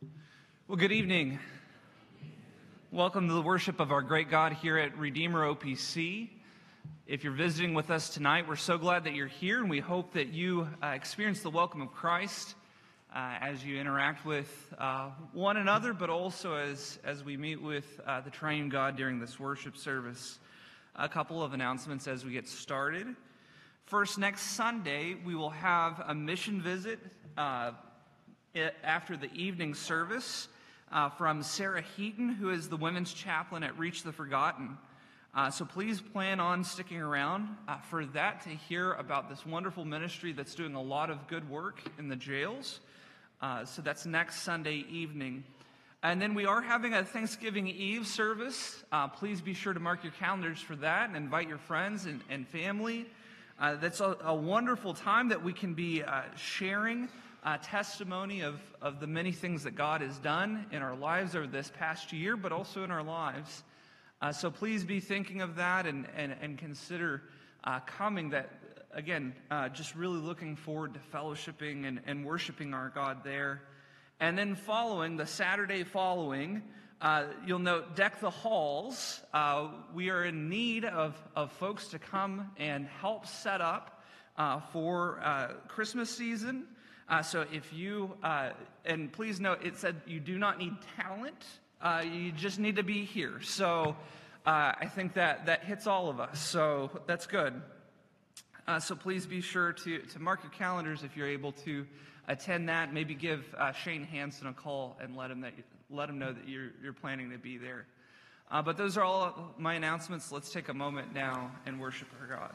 Well, good evening. Welcome to the worship of our great God here at Redeemer OPC. If you're visiting with us tonight, we're so glad that you're here, and we hope that you uh, experience the welcome of Christ uh, as you interact with uh, one another, but also as, as we meet with uh, the triune God during this worship service. A couple of announcements as we get started. First, next Sunday, we will have a mission visit uh, after the evening service uh, from Sarah Heaton, who is the women's chaplain at Reach the Forgotten. Uh, so please plan on sticking around uh, for that to hear about this wonderful ministry that's doing a lot of good work in the jails. Uh, so that's next Sunday evening. And then we are having a Thanksgiving Eve service. Uh, please be sure to mark your calendars for that and invite your friends and, and family. Uh, that's a, a, wonderful time that we can be sharing uh, testimony of, of the many things that God has done in our lives over this past year, but also in our lives. Uh, so please be thinking of that and, and, and consider uh, coming that, again, uh, just really looking forward to fellowshipping and, and worshiping our God there. And then following, the Saturday following, uh, you'll note Deck the Halls. Uh, we are in need of, of folks to come and help set up uh, for uh, Christmas season. Uh, so if you, uh, and please note, it said you do not need talent, uh, you just need to be here. So uh, I think that that hits all of us. So that's good. Uh, so please be sure to, to mark your calendars if you're able to attend that. Maybe give uh, Shane Hanson a call and let him, that, let him know that you're, you're planning to be there. but those are all my announcements. Let's take a moment now and worship our God.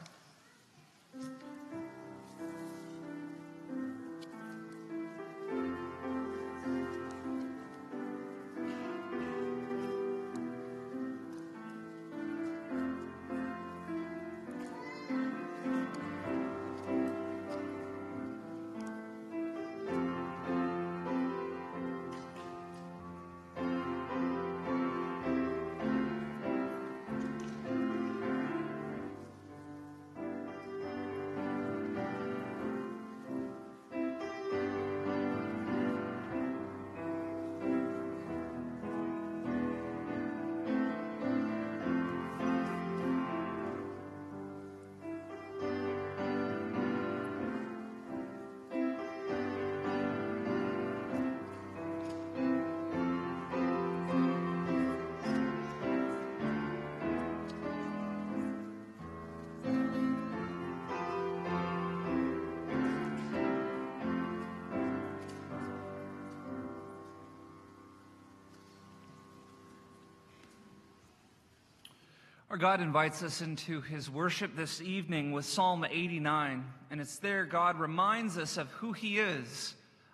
Our God invites us into his worship this evening with Psalm 89. And it's there God reminds us of who he is,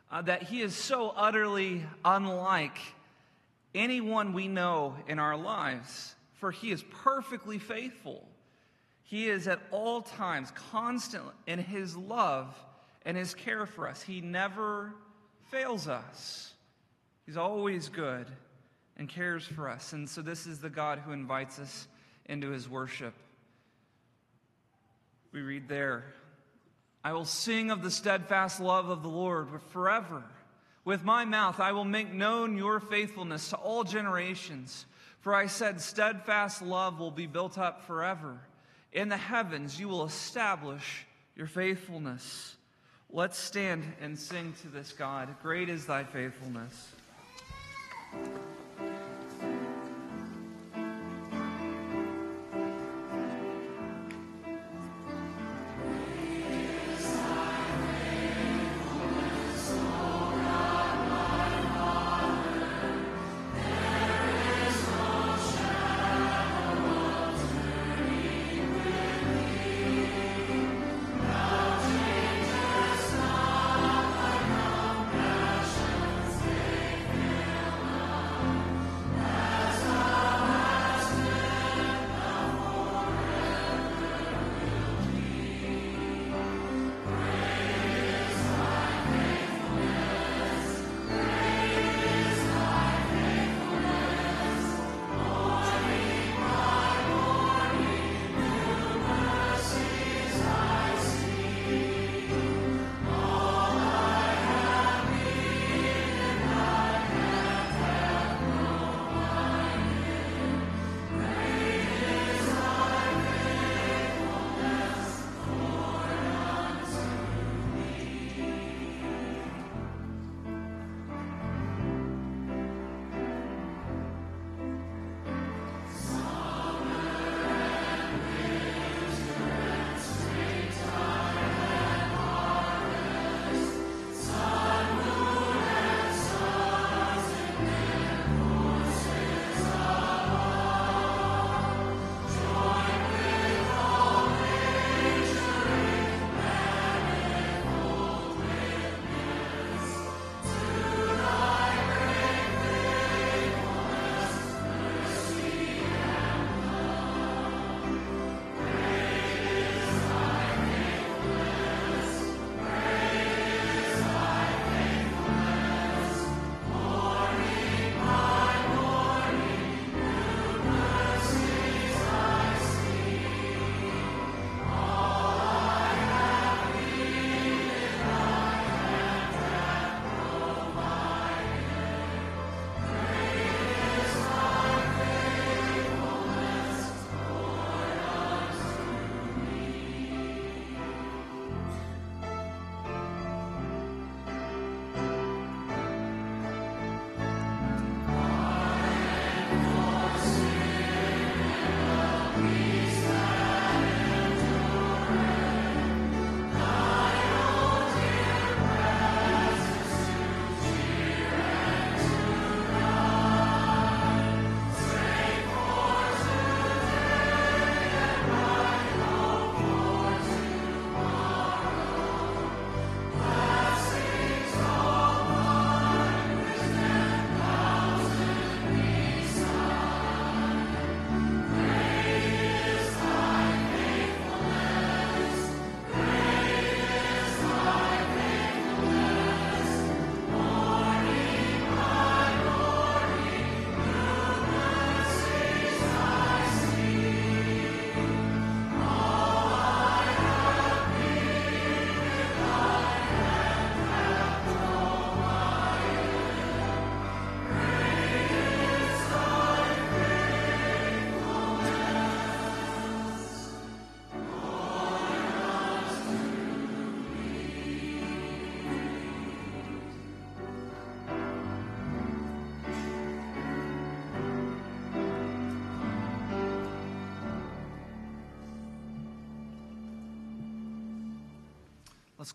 uh, that he is so utterly unlike anyone we know in our lives, for he is perfectly faithful. He is at all times constant in his love and his care for us. He never fails us, he's always good and cares for us. And so, this is the God who invites us into his worship. We read there, I will sing of the steadfast love of the Lord forever. With my mouth I will make known your faithfulness to all generations. For I said, steadfast love will be built up forever. In the heavens you will establish your faithfulness. Let's stand and sing to this God. Great is thy faithfulness.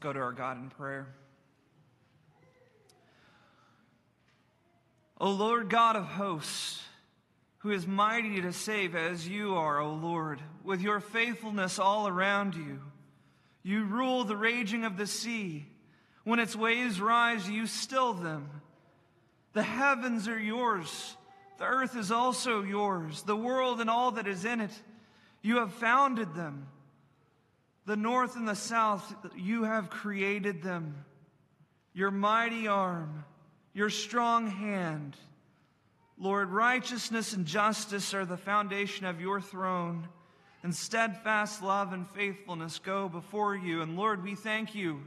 Go to our God in prayer. O Lord God of hosts, who is mighty to save as you are, O Lord, with your faithfulness all around you. You rule the raging of the sea. When its waves rise, you still them. The heavens are yours. The earth is also yours. The world and all that is in it. You have founded them. The north and the south, you have created them. Your mighty arm, your strong hand. Lord, righteousness and justice are the foundation of your throne and steadfast love and faithfulness go before you. And Lord, we thank you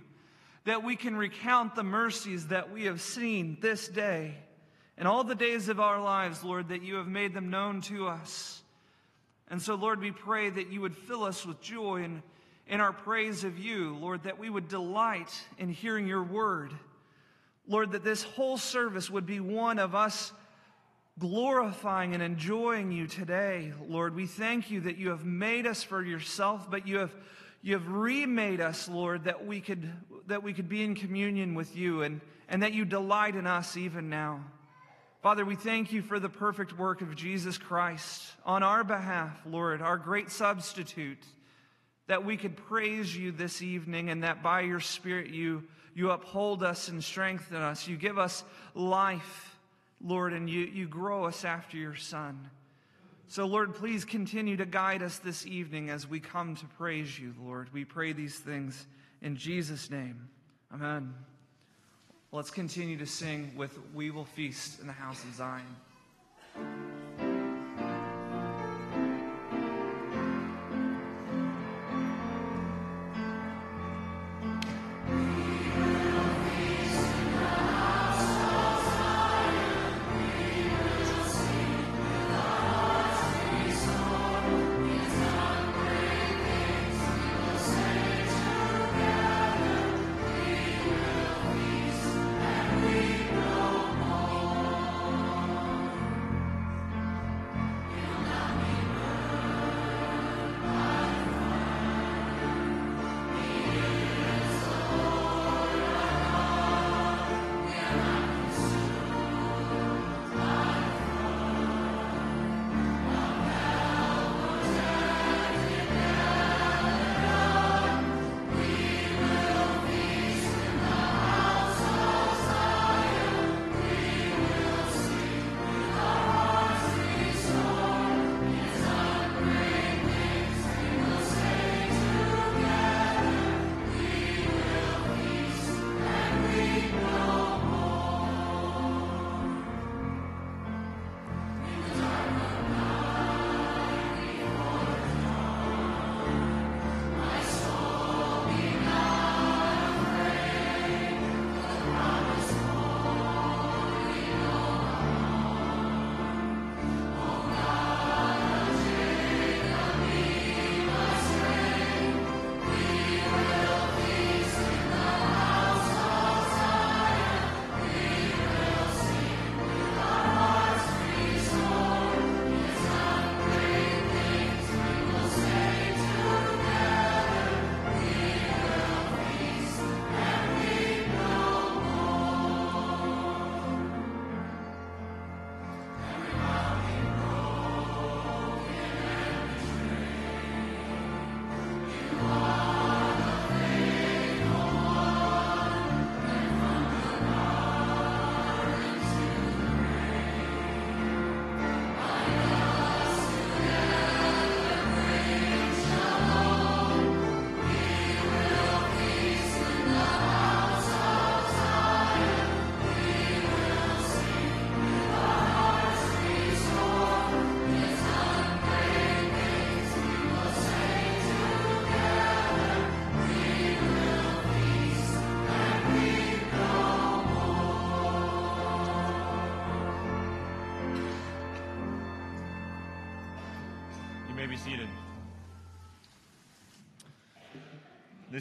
that we can recount the mercies that we have seen this day and all the days of our lives, Lord, that you have made them known to us. And so, Lord, we pray that you would fill us with joy in, in our praise of you, Lord, that we would delight in hearing your word. Lord, that this whole service would be one of us glorifying and enjoying you today, Lord. We thank you that you have made us for yourself, but you have you have remade us, Lord, that we could that we could be in communion with you and, and that you delight in us even now. Father, we thank you for the perfect work of Jesus Christ on our behalf, Lord, our great substitute, that we could praise you this evening and that by your Spirit you, you uphold us and strengthen us. You give us life Lord, and you, you grow us after your Son. So, Lord, please continue to guide us this evening as we come to praise you, Lord. We pray these things in Jesus' name. Amen. Let's continue to sing with We Will Feast in the House of Zion.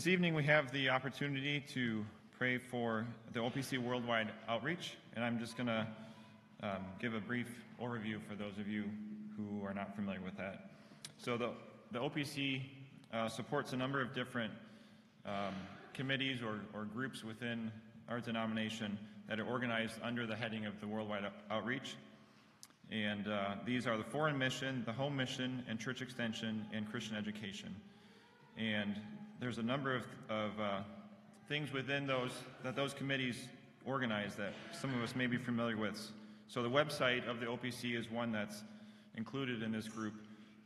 This evening we have the opportunity to pray for the OPC Worldwide Outreach, and I'm just going to um, give a brief overview for those of you who are not familiar with that. So the, the OPC uh, supports a number of different um, committees or, or groups within our denomination that are organized under the heading of the Worldwide Outreach. And uh, these are the Foreign Mission, the Home Mission, and Church Extension, and Christian Education. And there's a number of, of uh, things within those that those committees organize that some of us may be familiar with. So the website of the OPC is one that's included in this group.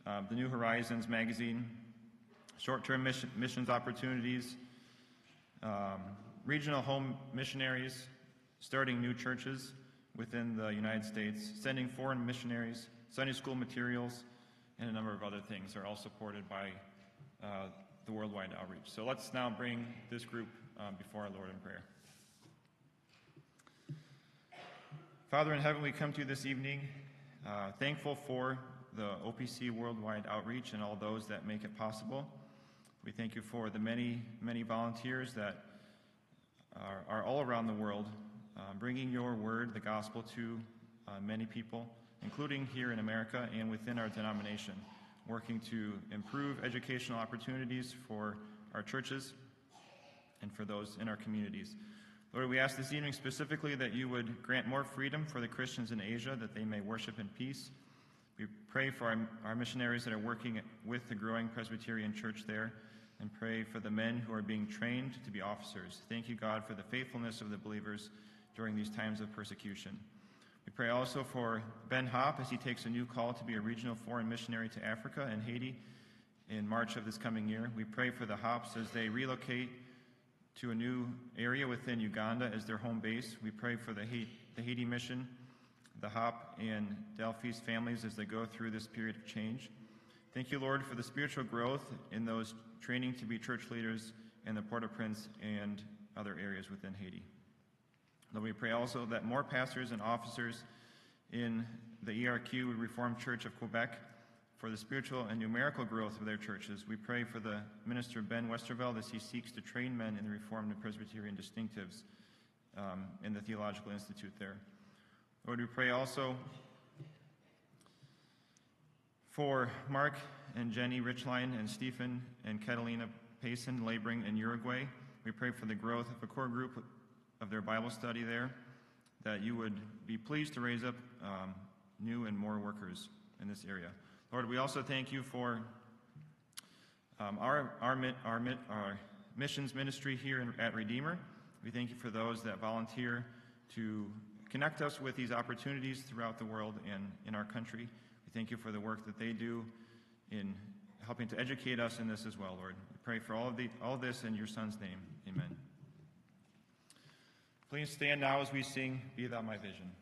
Uh, the New Horizons magazine, short-term mission, missions opportunities, um, regional home missionaries, starting new churches within the United States, sending foreign missionaries, Sunday school materials, and a number of other things are all supported by uh, the worldwide outreach. So let's now bring this group um, before our Lord in prayer. Father in heaven, we come to you this evening uh, thankful for the OPC worldwide outreach and all those that make it possible. We thank you for the many, many volunteers that are, are all around the world uh, bringing your word, the gospel, to uh, many people, including here in America and within our denomination, working to improve educational opportunities for our churches and for those in our communities. Lord, we ask this evening specifically that you would grant more freedom for the Christians in Asia, that they may worship in peace. We pray for our, our missionaries that are working with the growing Presbyterian church there, and pray for the men who are being trained to be officers. Thank you, God, for the faithfulness of the believers during these times of persecution. We pray also for Ben Hopp as he takes a new call to be a regional foreign missionary to Africa and Haiti in March of this coming year. We pray for the Hopps as they relocate to a new area within Uganda as their home base. We pray for the Haiti, the Haiti mission, the Hop and Delphi's families as they go through this period of change. Thank you, Lord, for the spiritual growth in those training to be church leaders in the Port-au-Prince and other areas within Haiti. Lord, we pray also that more pastors and officers in the ERQ Reformed Church of Quebec for the spiritual and numerical growth of their churches. We pray for the minister Ben Westerveld as he seeks to train men in the Reformed and Presbyterian distinctives um, in the Theological Institute there. Lord, we pray also for Mark and Jenny Richline and Stephen and Catalina Payson laboring in Uruguay. We pray for the growth of a core group of their Bible study there, that you would be pleased to raise up um, new and more workers in this area. Lord, we also thank you for um, our, our, our, our missions ministry here in, at Redeemer. We thank you for those that volunteer to connect us with these opportunities throughout the world and in our country. We thank you for the work that they do in helping to educate us in this as well, Lord. We pray for all of, the, all this in your Son's name. Amen. Please stand now as we sing, Be Thou My Vision.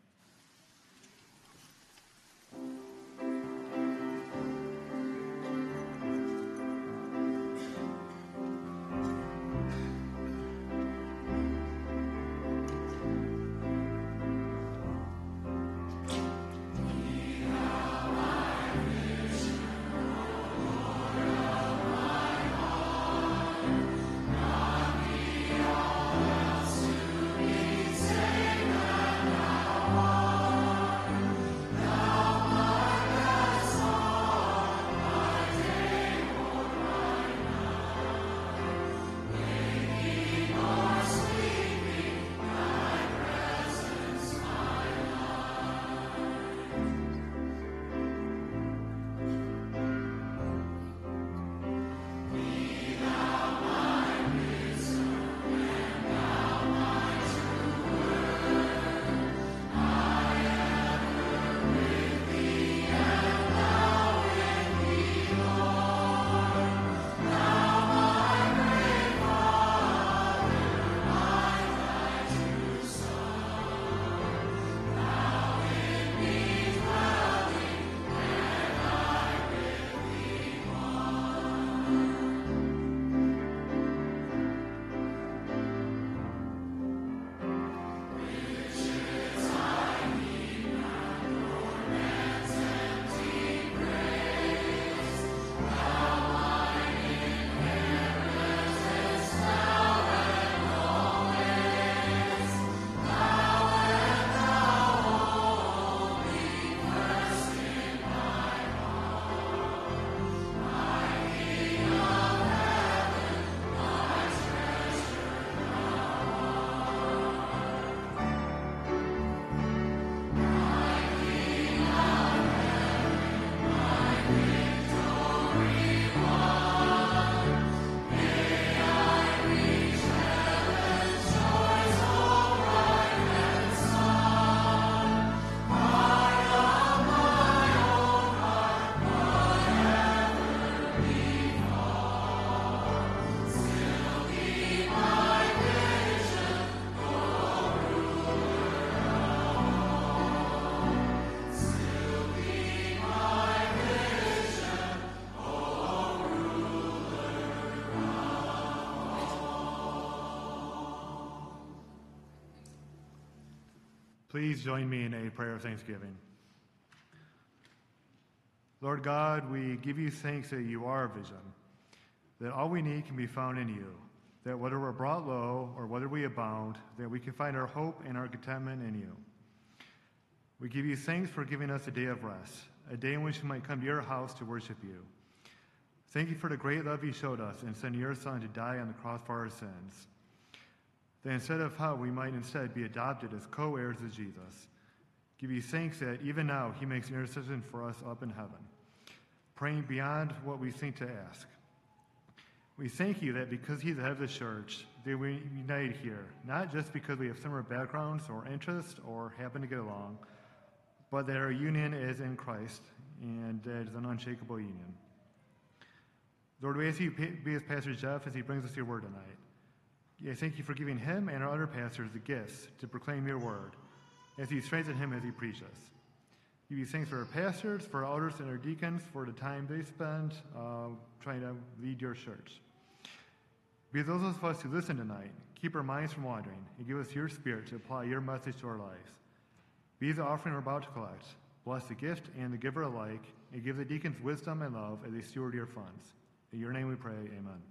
Please join me in a prayer of thanksgiving. Lord God, we give you thanks that you are our vision, that all we need can be found in you, that whether we're brought low or whether we abound, that we can find our hope and our contentment in you. We give you thanks for giving us a day of rest, a day in which we might come to your house to worship you. Thank you for the great love you showed us and sending your Son to die on the cross for our sins. That instead of hell, we might instead be adopted as co heirs of Jesus. Give you thanks that even now he makes intercession for us up in heaven, praying beyond what we think to ask. We thank you that because he's the head of the church, that we unite here, not just because we have similar backgrounds or interests or happen to get along, but that our union is in Christ and that is an unshakable union. Lord, we ask you be with Pastor Jeff as he brings us your word tonight. Yeah, thank you for giving him and our other pastors the gifts to proclaim your word as you strengthen him as he preaches. Give you thanks for our pastors, for our elders, and our deacons for the time they spend uh, trying to lead your church. Be those of us who listen tonight, keep our minds from wandering, and give us your spirit to apply your message to our lives. Be the offering we're about to collect. Bless the gift and the giver alike, and give the deacons wisdom and love as they steward your funds. In your name we pray, amen.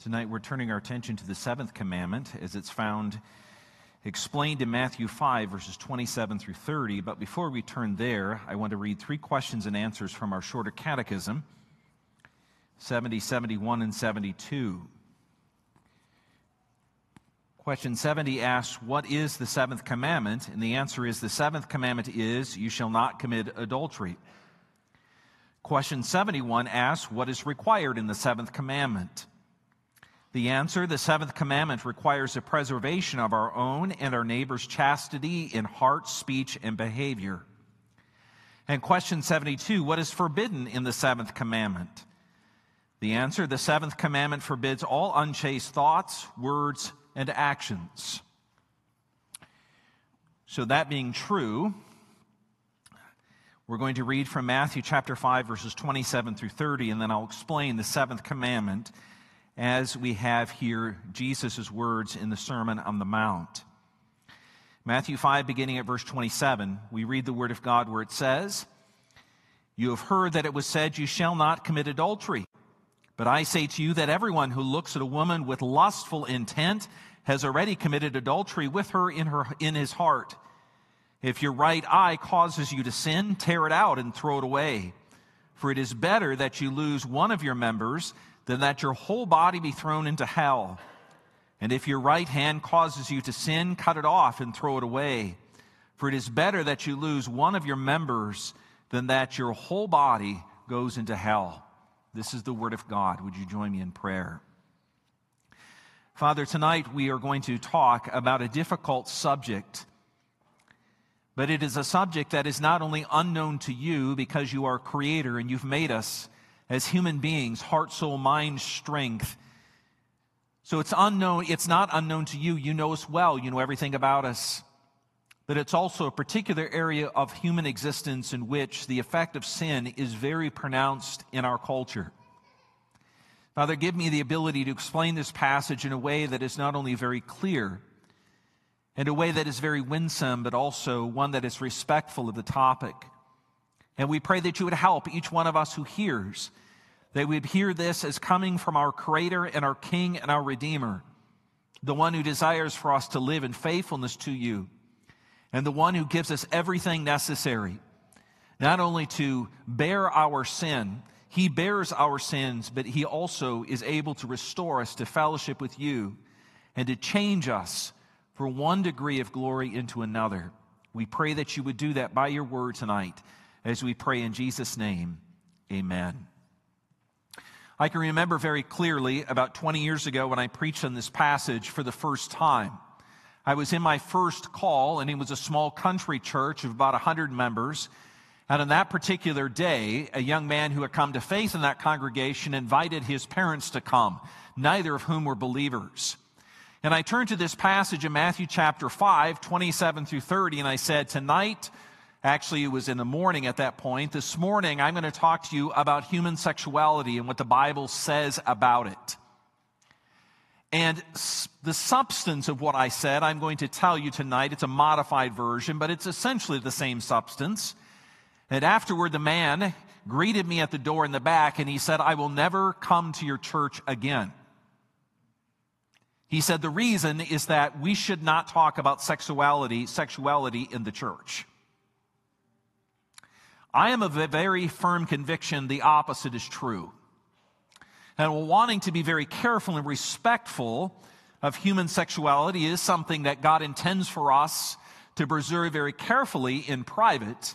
Tonight we're turning our attention to the seventh commandment as it's found explained in Matthew 5, verses 27 through 30. But before we turn there, I want to read three questions and answers from our shorter catechism 70, 71, and 72. Question 70 asks, What is the seventh commandment? And the answer is the seventh commandment is, You shall not commit adultery. Question 71 asks, What is required in the seventh commandment? The answer the seventh commandment requires the preservation of our own and our neighbor's chastity in heart, speech, and behavior. And question 72 What is forbidden in the seventh commandment? The answer the seventh commandment forbids all unchaste thoughts, words, and actions. So, that being true, we're going to read from Matthew chapter 5, verses 27 through 30, and then I'll explain the seventh commandment as we have here Jesus' words in the Sermon on the Mount. Matthew 5, beginning at verse 27, we read the Word of God where it says, You have heard that it was said, You shall not commit adultery. But I say to you that everyone who looks at a woman with lustful intent has already committed adultery with her in, her, in his heart. If your right eye causes you to sin, tear it out and throw it away. For it is better that you lose one of your members than that your whole body be thrown into hell. And if your right hand causes you to sin, cut it off and throw it away. For it is better that you lose one of your members than that your whole body goes into hell. This is the word of God. Would you join me in prayer? Father, tonight we are going to talk about a difficult subject, but it is a subject that is not only unknown to you because you are creator and you've made us as human beings, heart, soul, mind, strength. So it's unknown, it's not unknown to you. You know us well, you know everything about us. But it's also a particular area of human existence in which the effect of sin is very pronounced in our culture. Father, give me the ability to explain this passage in a way that is not only very clear, in a way that is very winsome, but also one that is respectful of the topic. And we pray that you would help each one of us who hears, that we'd hear this as coming from our Creator and our King and our Redeemer, the one who desires for us to live in faithfulness to you, and the one who gives us everything necessary, not only to bear our sin, he bears our sins, but He also is able to restore us to fellowship with you and to change us from one degree of glory into another. We pray that you would do that by your word tonight as we pray in Jesus' name. Amen. I can remember very clearly about 20 years ago when I preached on this passage for the first time. I was in my first call, and it was a small country church of about 100 members. And on that particular day, a young man who had come to faith in that congregation invited his parents to come, neither of whom were believers. And I turned to this passage in Matthew chapter 5, 27 through 30, and I said, Tonight, actually, it was in the morning at that point, this morning, I'm going to talk to you about human sexuality and what the Bible says about it. And the substance of what I said, I'm going to tell you tonight. It's a modified version, but it's essentially the same substance. And afterward, the man greeted me at the door in the back and he said, I will never come to your church again. He said, the reason is that we should not talk about sexuality, sexuality in the church. I am of a very firm conviction the opposite is true. And wanting to be very careful and respectful of human sexuality is something that God intends for us to preserve very carefully in private.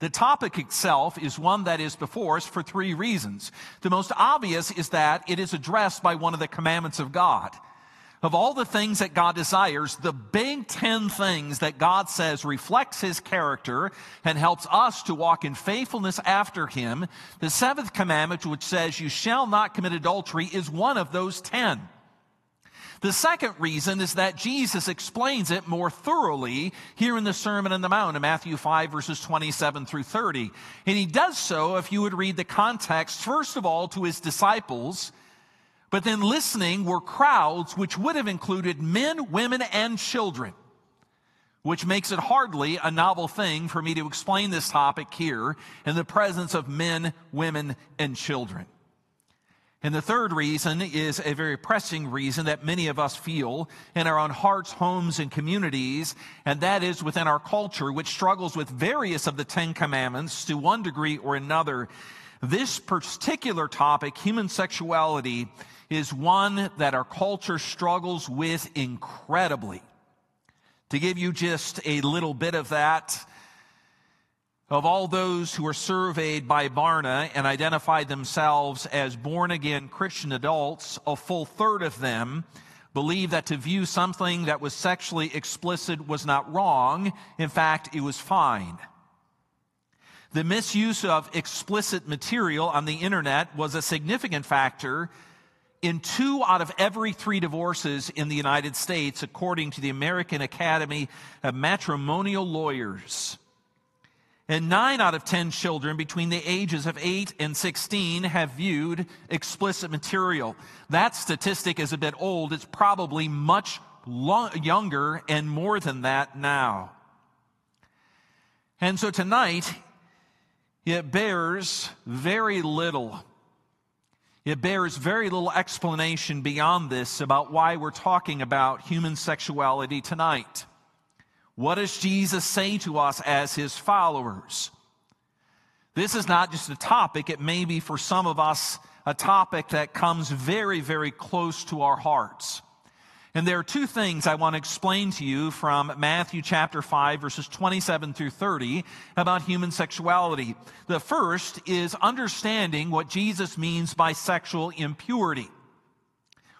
The topic itself is one that is before us for three reasons. The most obvious is that it is addressed by one of the commandments of God. Of all the things that God desires, the big 10 things that God says reflects his character and helps us to walk in faithfulness after him, the seventh commandment, which says, You shall not commit adultery, is one of those 10. The second reason is that Jesus explains it more thoroughly here in the Sermon on the Mount in Matthew 5 verses 27 through 30. And he does so, if you would read the context, first of all to his disciples, but then listening were crowds which would have included men, women, and children, which makes it hardly a novel thing for me to explain this topic here in the presence of men, women, and children. And the third reason is a very pressing reason that many of us feel in our own hearts, homes, and communities, and that is within our culture, which struggles with various of the Ten Commandments to one degree or another. This particular topic, human sexuality, is one that our culture struggles with incredibly. To give you just a little bit of that, of all those who were surveyed by Barna and identified themselves as born again Christian adults, a full third of them believe that to view something that was sexually explicit was not wrong. In fact, it was fine. The misuse of explicit material on the internet was a significant factor in two out of every three divorces in the United States, according to the American Academy of Matrimonial Lawyers. And nine out of 10 children between the ages of 8 and 16 have viewed explicit material. That statistic is a bit old. It's probably much younger and more than that now. And so tonight, it bears very little. It bears very little explanation beyond this about why we're talking about human sexuality tonight. What does Jesus say to us as his followers? This is not just a topic, it may be for some of us a topic that comes very, very close to our hearts. And there are two things I want to explain to you from Matthew chapter 5, verses 27 through 30 about human sexuality. The first is understanding what Jesus means by sexual impurity.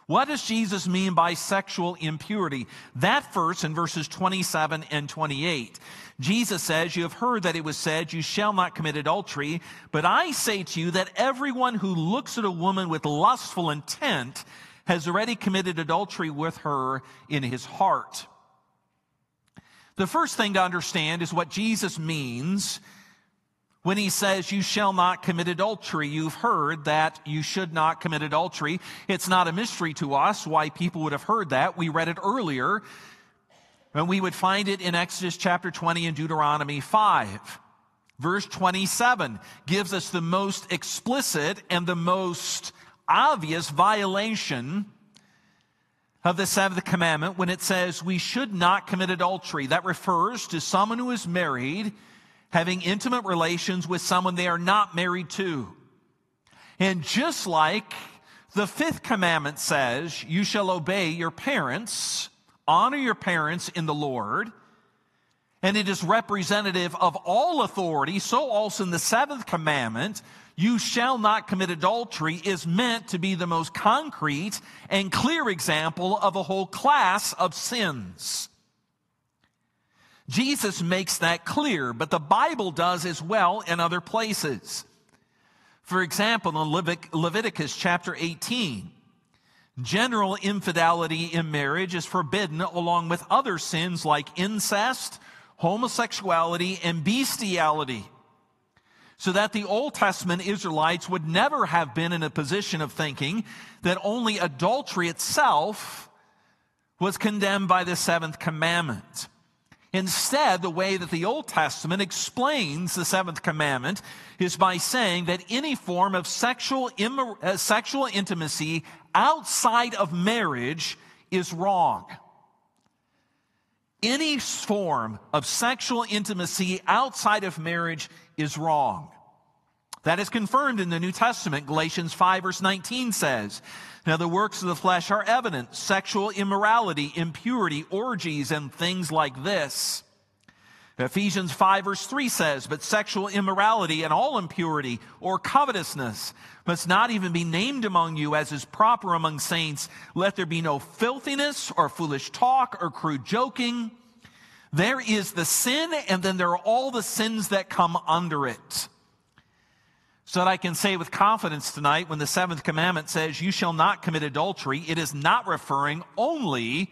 What does Jesus mean by sexual impurity? That verse in verses 27 and 28. Jesus says, You have heard that it was said, You shall not commit adultery. But I say to you that everyone who looks at a woman with lustful intent has already committed adultery with her in his heart. The first thing to understand is what Jesus means when he says, You shall not commit adultery, you've heard that you should not commit adultery. It's not a mystery to us why people would have heard that. We read it earlier, and we would find it in Exodus chapter 20 and Deuteronomy 5. Verse 27 gives us the most explicit and the most obvious violation of the seventh commandment when it says we should not commit adultery. That refers to someone who is married having intimate relations with someone they are not married to. And just like the fifth commandment says, you shall obey your parents, honor your parents in the Lord, and it is representative of all authority, so also in the seventh commandment, you shall not commit adultery is meant to be the most concrete and clear example of a whole class of sins. Jesus makes that clear, but the Bible does as well in other places. For example, in Leviticus chapter 18, general infidelity in marriage is forbidden along with other sins like incest, homosexuality, and bestiality. So that the Old Testament Israelites would never have been in a position of thinking that only adultery itself was condemned by the seventh commandment. Instead, the way that the Old Testament explains the seventh commandment is by saying that any form of sexual, immor- uh, sexual intimacy outside of marriage is wrong. Any form of sexual intimacy outside of marriage is wrong. That is confirmed in the New Testament. Galatians 5 verse 19 says, now, the works of the flesh are evident sexual immorality, impurity, orgies, and things like this. Ephesians 5 verse 3 says, But sexual immorality and all impurity or covetousness must not even be named among you as is proper among saints. Let there be no filthiness or foolish talk or crude joking. There is the sin, and then there are all the sins that come under it so that I can say with confidence tonight when the seventh commandment says, You shall not commit adultery, it is not referring only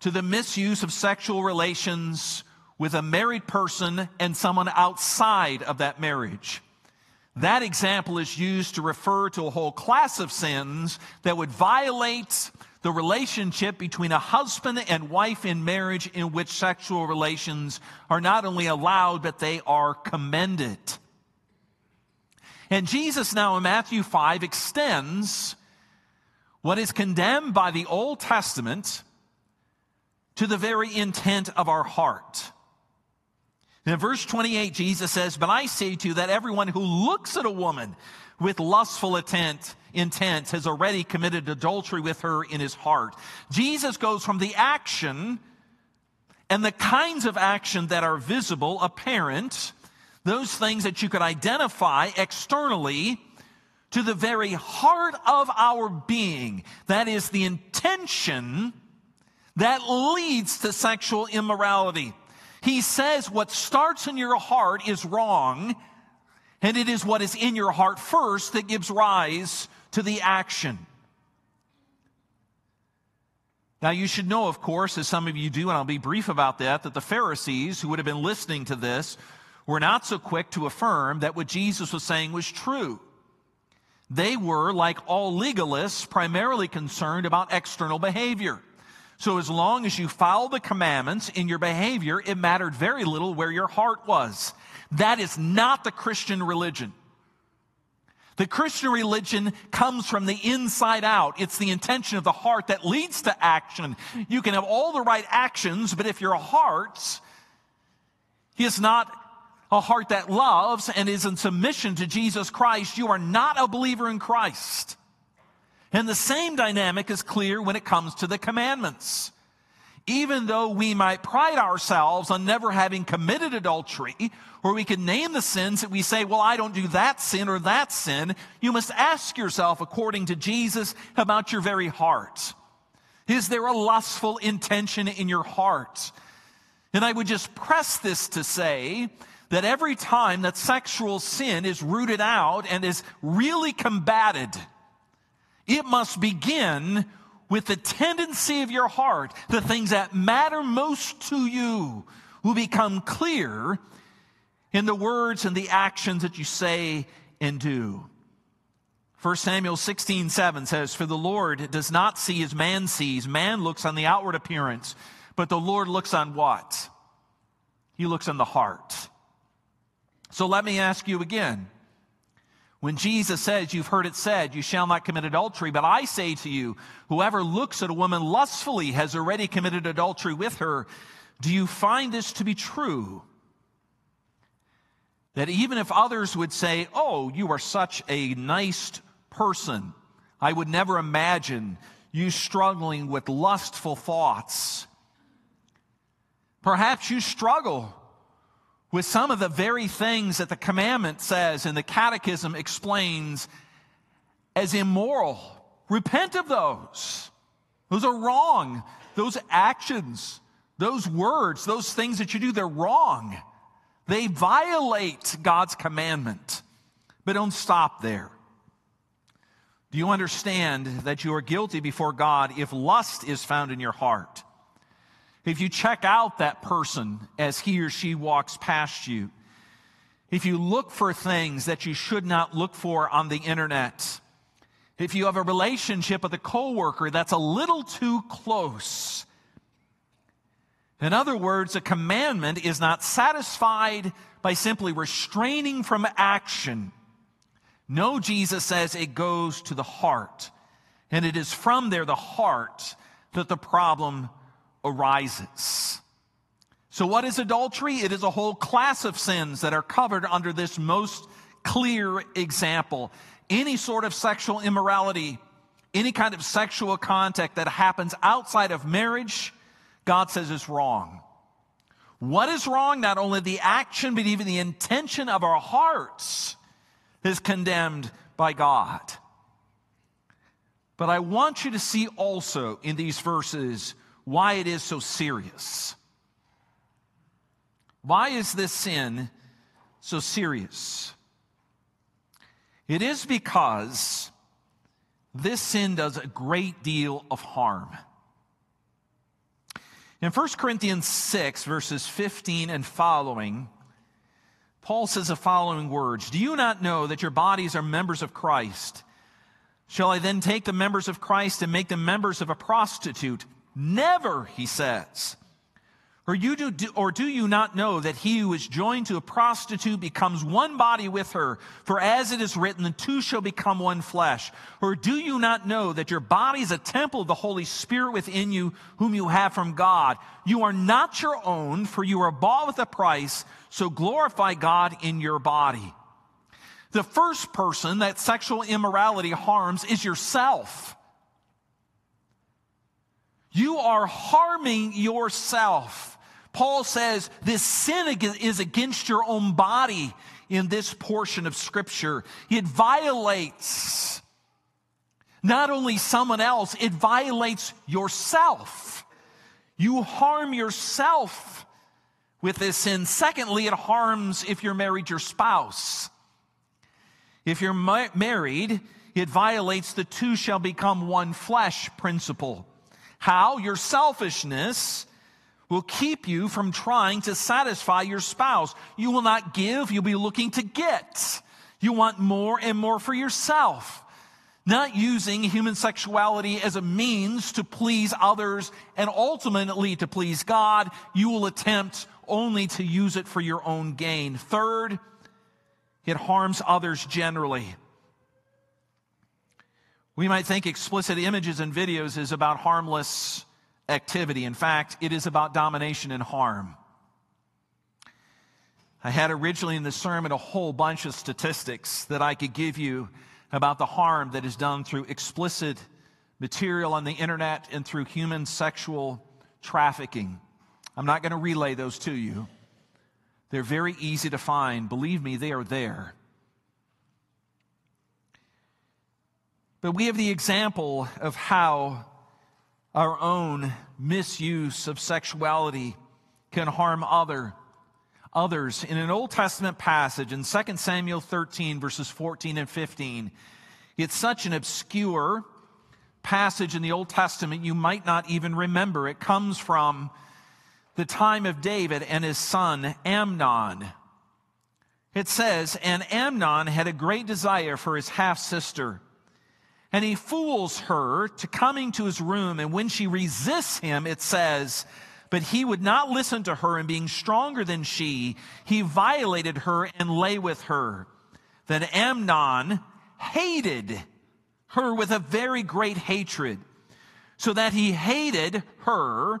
to the misuse of sexual relations with a married person and someone outside of that marriage. That example is used to refer to a whole class of sins that would violate the relationship between a husband and wife in marriage in which sexual relations are not only allowed, but they are commended. And Jesus now in Matthew 5 extends what is condemned by the Old Testament to the very intent of our heart. In verse 28, Jesus says, But I say to you that everyone who looks at a woman with lustful intent, intent has already committed adultery with her in his heart. Jesus goes from the action and the kinds of action that are visible, apparent, those things that you could identify externally, to the very heart of our being. That is the intention that leads to sexual immorality. He says what starts in your heart is wrong, and it is what is in your heart first that gives rise to the action. Now, you should know, of course, as some of you do, and I'll be brief about that, that the Pharisees who would have been listening to this were not so quick to affirm that what Jesus was saying was true. They were, like all legalists, primarily concerned about external behavior. So as long as you followed the commandments in your behavior, it mattered very little where your heart was. That is not the Christian religion. The Christian religion comes from the inside out. It's the intention of the heart that leads to action. You can have all the right actions, but if your heart is not a heart that loves and is in submission to Jesus Christ, you are not a believer in Christ. And the same dynamic is clear when it comes to the commandments. Even though we might pride ourselves on never having committed adultery, or we can name the sins that we say, well, I don't do that sin or that sin, you must ask yourself, according to Jesus, about your very heart. Is there a lustful intention in your heart? And I would just press this to say that every time that sexual sin is rooted out and is really combated, it must begin with the tendency of your heart. The things that matter most to you will become clear in the words and the actions that you say and do. 1 Samuel 16, 7 says, For the Lord does not see as man sees. Man looks on the outward appearance, but the Lord looks on what? He looks on the heart. So let me ask you again when Jesus says, You've heard it said, you shall not commit adultery, but I say to you, whoever looks at a woman lustfully has already committed adultery with her. Do you find this to be true? That even if others would say, Oh, you are such a nice person, I would never imagine you struggling with lustful thoughts. Perhaps you struggle with some of the very things that the commandment says and the catechism explains as immoral. Repent of those. Those are wrong. Those actions, those words, those things that you do, they're wrong. They violate God's commandment. But don't stop there. Do you understand that you are guilty before God if lust is found in your heart? If you check out that person as he or she walks past you, if you look for things that you should not look for on the internet, if you have a relationship with a coworker that's a little too close, in other words, a commandment is not satisfied by simply restraining from action. No, Jesus says it goes to the heart. And it is from there, the heart, that the problem arises. So, what is adultery? It is a whole class of sins that are covered under this most clear example. Any sort of sexual immorality, any kind of sexual contact that happens outside of marriage, God says is wrong. What is wrong? Not only the action, but even the intention of our hearts is condemned by God. But I want you to see also in these verses why it is so serious. Why is this sin so serious? It is because this sin does a great deal of harm. In 1 Corinthians 6, verses 15 and following, Paul says the following words Do you not know that your bodies are members of Christ? Shall I then take the members of Christ and make them members of a prostitute? Never, he says. Or, you do, or do you not know that he who is joined to a prostitute becomes one body with her? For as it is written, the two shall become one flesh. Or do you not know that your body is a temple of the Holy Spirit within you, whom you have from God? You are not your own, for you are bought with a price, so glorify God in your body. The first person that sexual immorality harms is yourself. You are harming yourself. Paul says this sin is against your own body in this portion of Scripture. It violates not only someone else, it violates yourself. You harm yourself with this sin. Secondly, it harms if you're married your spouse. If you're ma- married, it violates the two shall become one flesh principle. How? Your selfishness will keep you from trying to satisfy your spouse. You will not give, you'll be looking to get. You want more and more for yourself. Not using human sexuality as a means to please others and ultimately to please God, you will attempt only to use it for your own gain. Third, it harms others generally. We might think explicit images and videos is about harmless activity. In fact, it is about domination and harm. I had originally in the sermon a whole bunch of statistics that I could give you about the harm that is done through explicit material on the internet and through human sexual trafficking. I'm not going to relay those to you. They're very easy to find. Believe me, they are there. But we have the example of how our own misuse of sexuality can harm other others. In an old testament passage in 2 samuel 13 verses 14 and 15 it's such an obscure passage in the old testament you might not even remember. It comes from the time of david and his son amnon. It says and amnon had a great desire for his half sister and he fools her to coming to his room. And when she resists him, it says, but he would not listen to her, and being stronger than she, he violated her and lay with her. Then Amnon hated her with a very great hatred, so that he hated her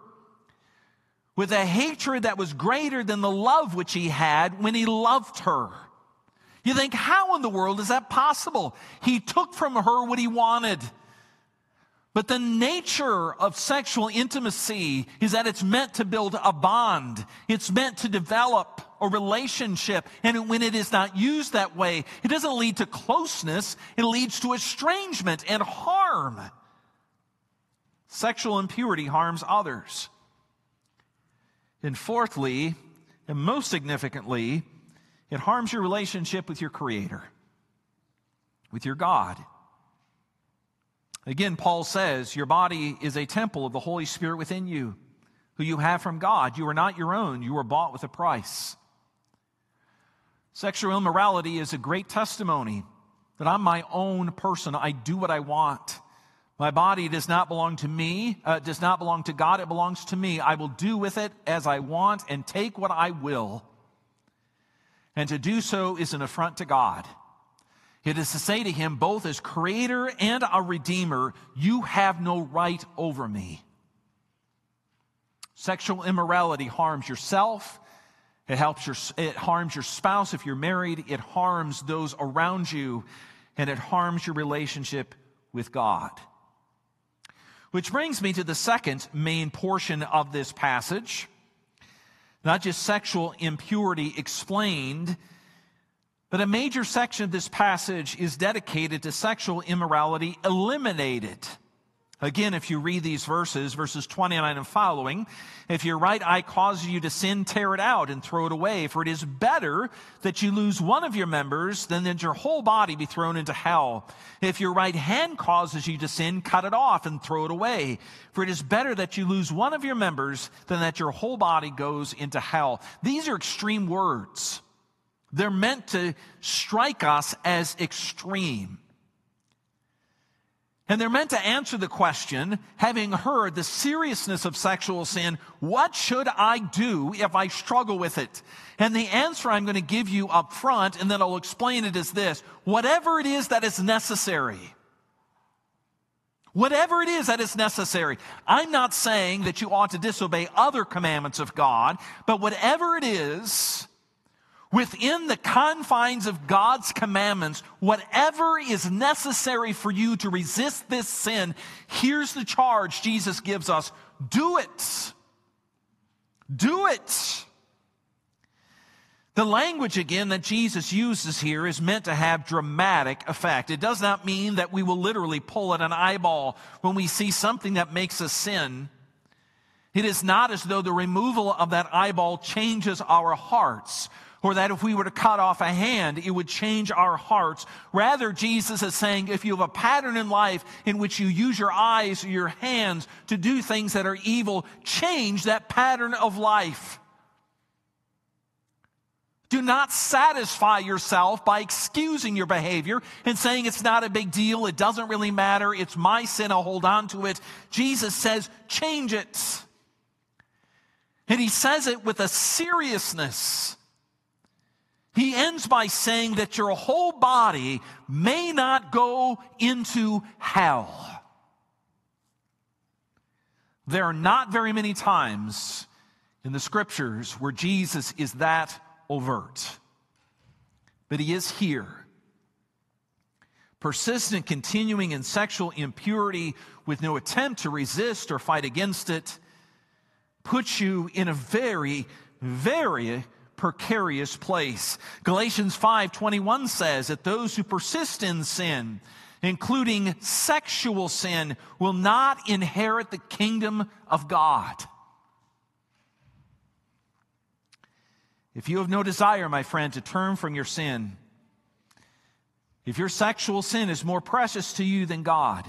with a hatred that was greater than the love which he had when he loved her. You think, how in the world is that possible? He took from her what he wanted. But the nature of sexual intimacy is that it's meant to build a bond. It's meant to develop a relationship. And when it is not used that way, it doesn't lead to closeness. It leads to estrangement and harm. Sexual impurity harms others. And fourthly, and most significantly, it harms your relationship with your Creator, with your God. Again, Paul says, Your body is a temple of the Holy Spirit within you, who you have from God. You are not your own, you were bought with a price. Sexual immorality is a great testimony that I'm my own person. I do what I want. My body does not belong to me, uh, does not belong to God, it belongs to me. I will do with it as I want and take what I will. And to do so is an affront to God. It is to say to him, both as creator and a redeemer, you have no right over me. Sexual immorality harms yourself. It helps your, it harms your spouse if you're married. It harms those around you and it harms your relationship with God. Which brings me to the second main portion of this passage not just sexual impurity explained, but a major section of this passage is dedicated to sexual immorality eliminated. Again, if you read these verses, verses 29 and following, if your right eye causes you to sin, tear it out and throw it away. For it is better that you lose one of your members than that your whole body be thrown into hell. If your right hand causes you to sin, cut it off and throw it away. For it is better that you lose one of your members than that your whole body goes into hell. These are extreme words. They're meant to strike us as extreme. And they're meant to answer the question, having heard the seriousness of sexual sin, what should I do if I struggle with it? And the answer I'm going to give you up front, and then I'll explain it, is this whatever it is that is necessary. Whatever it is that is necessary. I'm not saying that you ought to disobey other commandments of God, but whatever it is within the confines of God's commandments, whatever is necessary for you to resist this sin, here's the charge Jesus gives us do it. Do it. The language again that Jesus uses here is meant to have dramatic effect. It does not mean that we will literally pull at an eyeball when we see something that makes us sin. It is not as though the removal of that eyeball changes our hearts or that if we were to cut off a hand, it would change our hearts. Rather, Jesus is saying if you have a pattern in life in which you use your eyes or your hands to do things that are evil, change that pattern of life. Do not satisfy yourself by excusing your behavior and saying it's not a big deal, it doesn't really matter, it's my sin, I'll hold on to it. Jesus says, change it. And he says it with a seriousness he ends by saying that your whole body may not go into hell. There are not very many times in the scriptures where Jesus is that overt, but he is here. Persistent, continuing in sexual impurity with no attempt to resist or fight against it puts you in a very, very precarious place. Galatians 5:21 says that those who persist in sin, including sexual sin, will not inherit the kingdom of God. If you have no desire, my friend, to turn from your sin, if your sexual sin is more precious to you than God,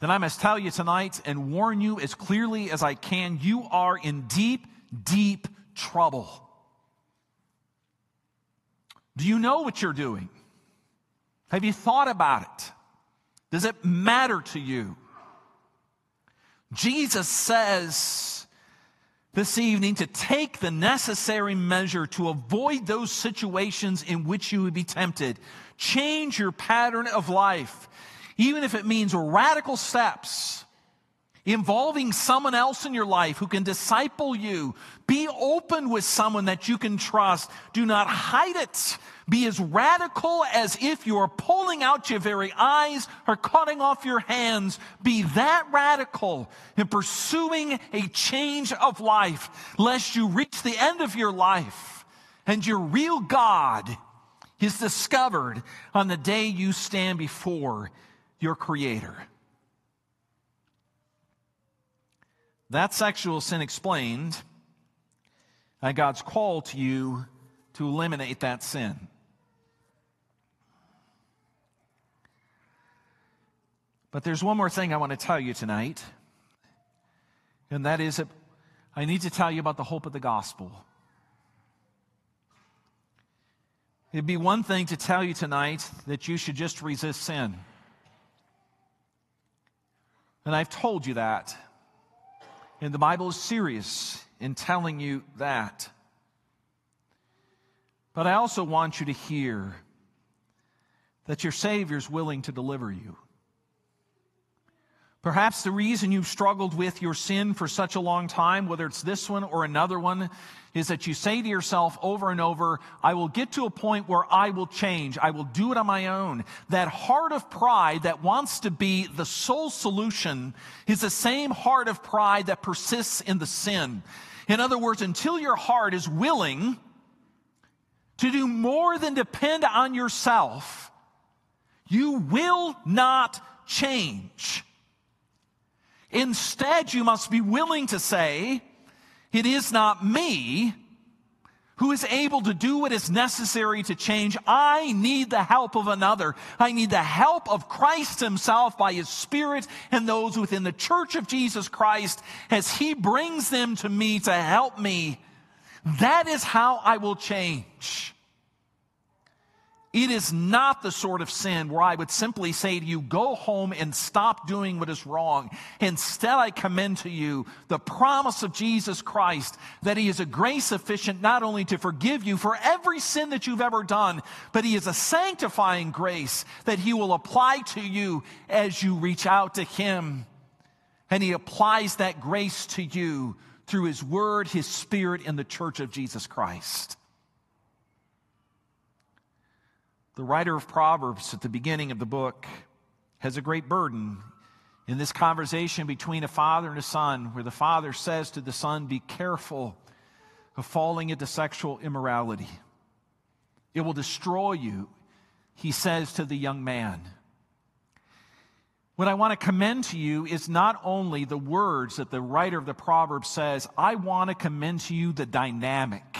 then I must tell you tonight and warn you as clearly as I can you are in deep, deep trouble. Do you know what you're doing? Have you thought about it? Does it matter to you? Jesus says this evening to take the necessary measure to avoid those situations in which you would be tempted. Change your pattern of life, even if it means radical steps involving someone else in your life who can disciple you. Be open with someone that you can trust. Do not hide it. Be as radical as if you are pulling out your very eyes or cutting off your hands. Be that radical in pursuing a change of life, lest you reach the end of your life and your real God is discovered on the day you stand before your Creator. That sexual sin explained, and God's call to you to eliminate that sin. But there's one more thing I want to tell you tonight, and that is that I need to tell you about the hope of the gospel. It'd be one thing to tell you tonight that you should just resist sin. And I've told you that. And the Bible is serious in telling you that. But I also want you to hear that your Savior is willing to deliver you. Perhaps the reason you've struggled with your sin for such a long time, whether it's this one or another one, is that you say to yourself over and over, I will get to a point where I will change. I will do it on my own. That heart of pride that wants to be the sole solution is the same heart of pride that persists in the sin. In other words, until your heart is willing to do more than depend on yourself, you will not change. Instead, you must be willing to say, It is not me who is able to do what is necessary to change. I need the help of another. I need the help of Christ Himself by His Spirit and those within the church of Jesus Christ as He brings them to me to help me. That is how I will change. It is not the sort of sin where I would simply say to you, go home and stop doing what is wrong. Instead, I commend to you the promise of Jesus Christ that He is a grace sufficient not only to forgive you for every sin that you've ever done, but He is a sanctifying grace that He will apply to you as you reach out to Him. And He applies that grace to you through His Word, His Spirit, in the church of Jesus Christ. The writer of Proverbs at the beginning of the book has a great burden in this conversation between a father and a son, where the father says to the son, Be careful of falling into sexual immorality. It will destroy you, he says to the young man. What I want to commend to you is not only the words that the writer of the Proverbs says, I want to commend to you the dynamic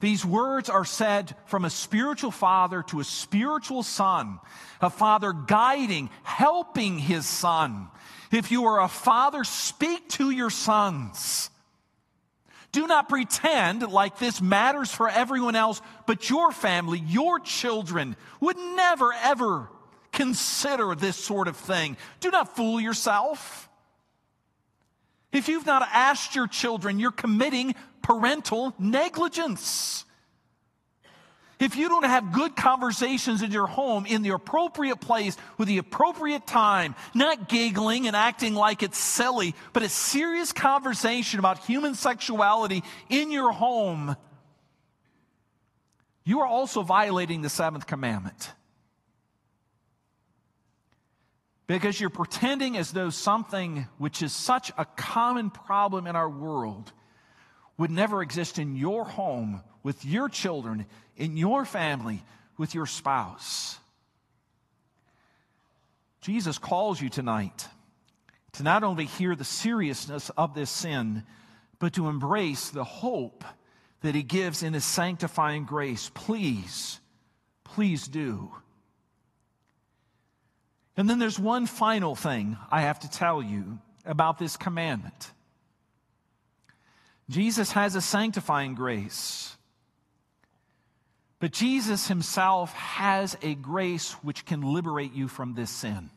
these words are said from a spiritual father to a spiritual son, a father guiding, helping his son. If you are a father, speak to your sons. Do not pretend like this matters for everyone else, but your family, your children would never, ever consider this sort of thing. Do not fool yourself. If you've not asked your children, you're committing parental negligence. If you don't have good conversations in your home in the appropriate place with the appropriate time, not giggling and acting like it's silly, but a serious conversation about human sexuality in your home, you are also violating the seventh commandment. Because you're pretending as though something which is such a common problem in our world would never exist in your home with your children, in your family, with your spouse. Jesus calls you tonight to not only hear the seriousness of this sin, but to embrace the hope that he gives in his sanctifying grace. Please, please do. And then there's one final thing I have to tell you about this commandment. Jesus has a sanctifying grace. But Jesus himself has a grace which can liberate you from this sin.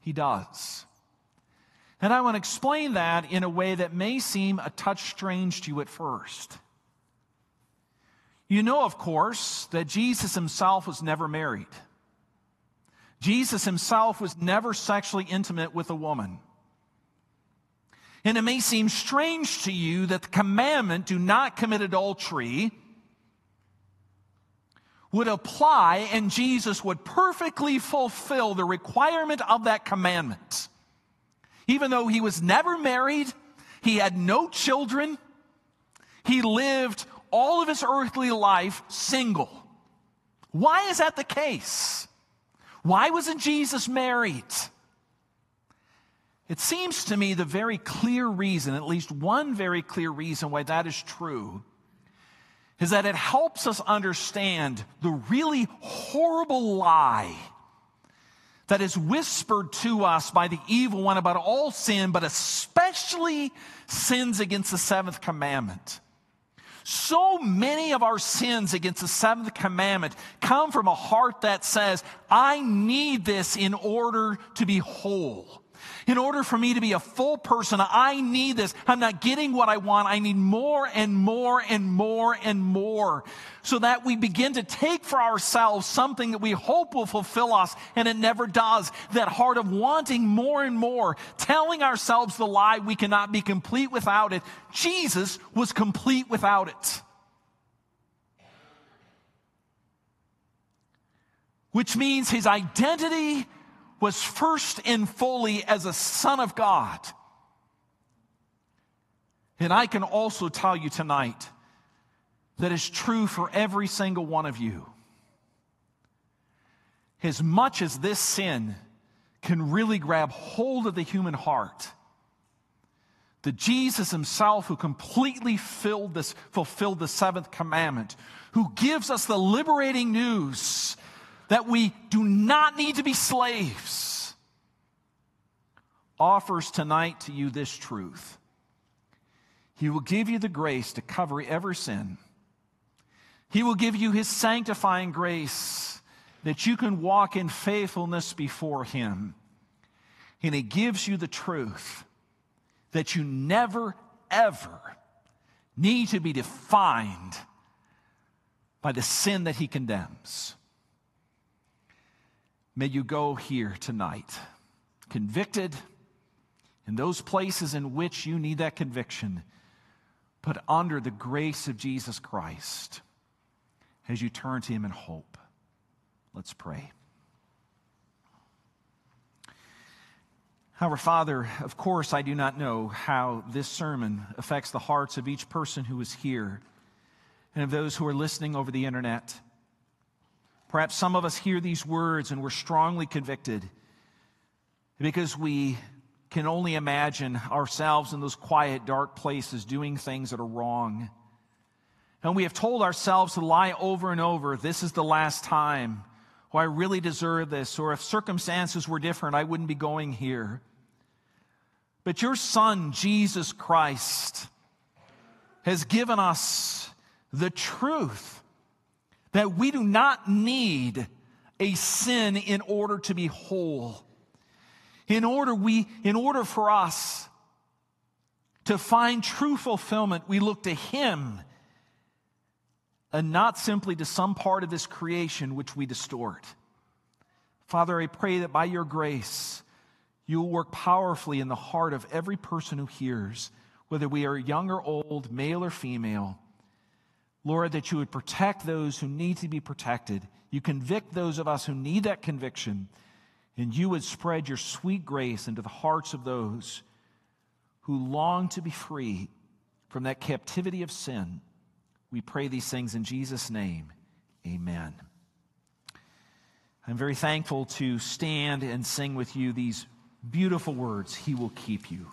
He does. And I want to explain that in a way that may seem a touch strange to you at first. You know, of course, that Jesus himself was never married. Jesus himself was never sexually intimate with a woman. And it may seem strange to you that the commandment, do not commit adultery, would apply and Jesus would perfectly fulfill the requirement of that commandment. Even though he was never married, he had no children, he lived all of his earthly life single. Why is that the case? Why wasn't Jesus married? It seems to me the very clear reason, at least one very clear reason why that is true, is that it helps us understand the really horrible lie that is whispered to us by the evil one about all sin, but especially sins against the seventh commandment. So many of our sins against the seventh commandment come from a heart that says, I need this in order to be whole. In order for me to be a full person, I need this. I'm not getting what I want. I need more and more and more and more. So that we begin to take for ourselves something that we hope will fulfill us and it never does. That heart of wanting more and more, telling ourselves the lie we cannot be complete without it. Jesus was complete without it. Which means his identity was first and fully as a son of God. And I can also tell you tonight that is true for every single one of you. As much as this sin can really grab hold of the human heart, the Jesus himself who completely filled this, fulfilled the seventh commandment, who gives us the liberating news that we do not need to be slaves, offers tonight to you this truth. He will give you the grace to cover every sin. He will give you His sanctifying grace that you can walk in faithfulness before Him. And He gives you the truth that you never, ever need to be defined by the sin that He condemns. May you go here tonight convicted in those places in which you need that conviction, but under the grace of Jesus Christ as you turn to Him in hope. Let's pray. Our Father, of course, I do not know how this sermon affects the hearts of each person who is here and of those who are listening over the internet. Perhaps some of us hear these words and we're strongly convicted because we can only imagine ourselves in those quiet, dark places doing things that are wrong. And we have told ourselves to lie over and over, this is the last time, or I really deserve this, or if circumstances were different, I wouldn't be going here. But your Son, Jesus Christ, has given us the truth that we do not need a sin in order to be whole. In order, we, in order for us to find true fulfillment, we look to Him and not simply to some part of this creation which we distort. Father, I pray that by your grace, you will work powerfully in the heart of every person who hears, whether we are young or old, male or female. Lord, that you would protect those who need to be protected. You convict those of us who need that conviction, and you would spread your sweet grace into the hearts of those who long to be free from that captivity of sin. We pray these things in Jesus' name. Amen. I'm very thankful to stand and sing with you these beautiful words He will keep you.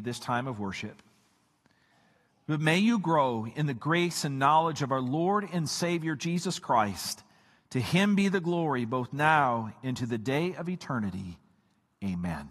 This time of worship. But may you grow in the grace and knowledge of our Lord and Savior Jesus Christ. To him be the glory both now and to the day of eternity. Amen.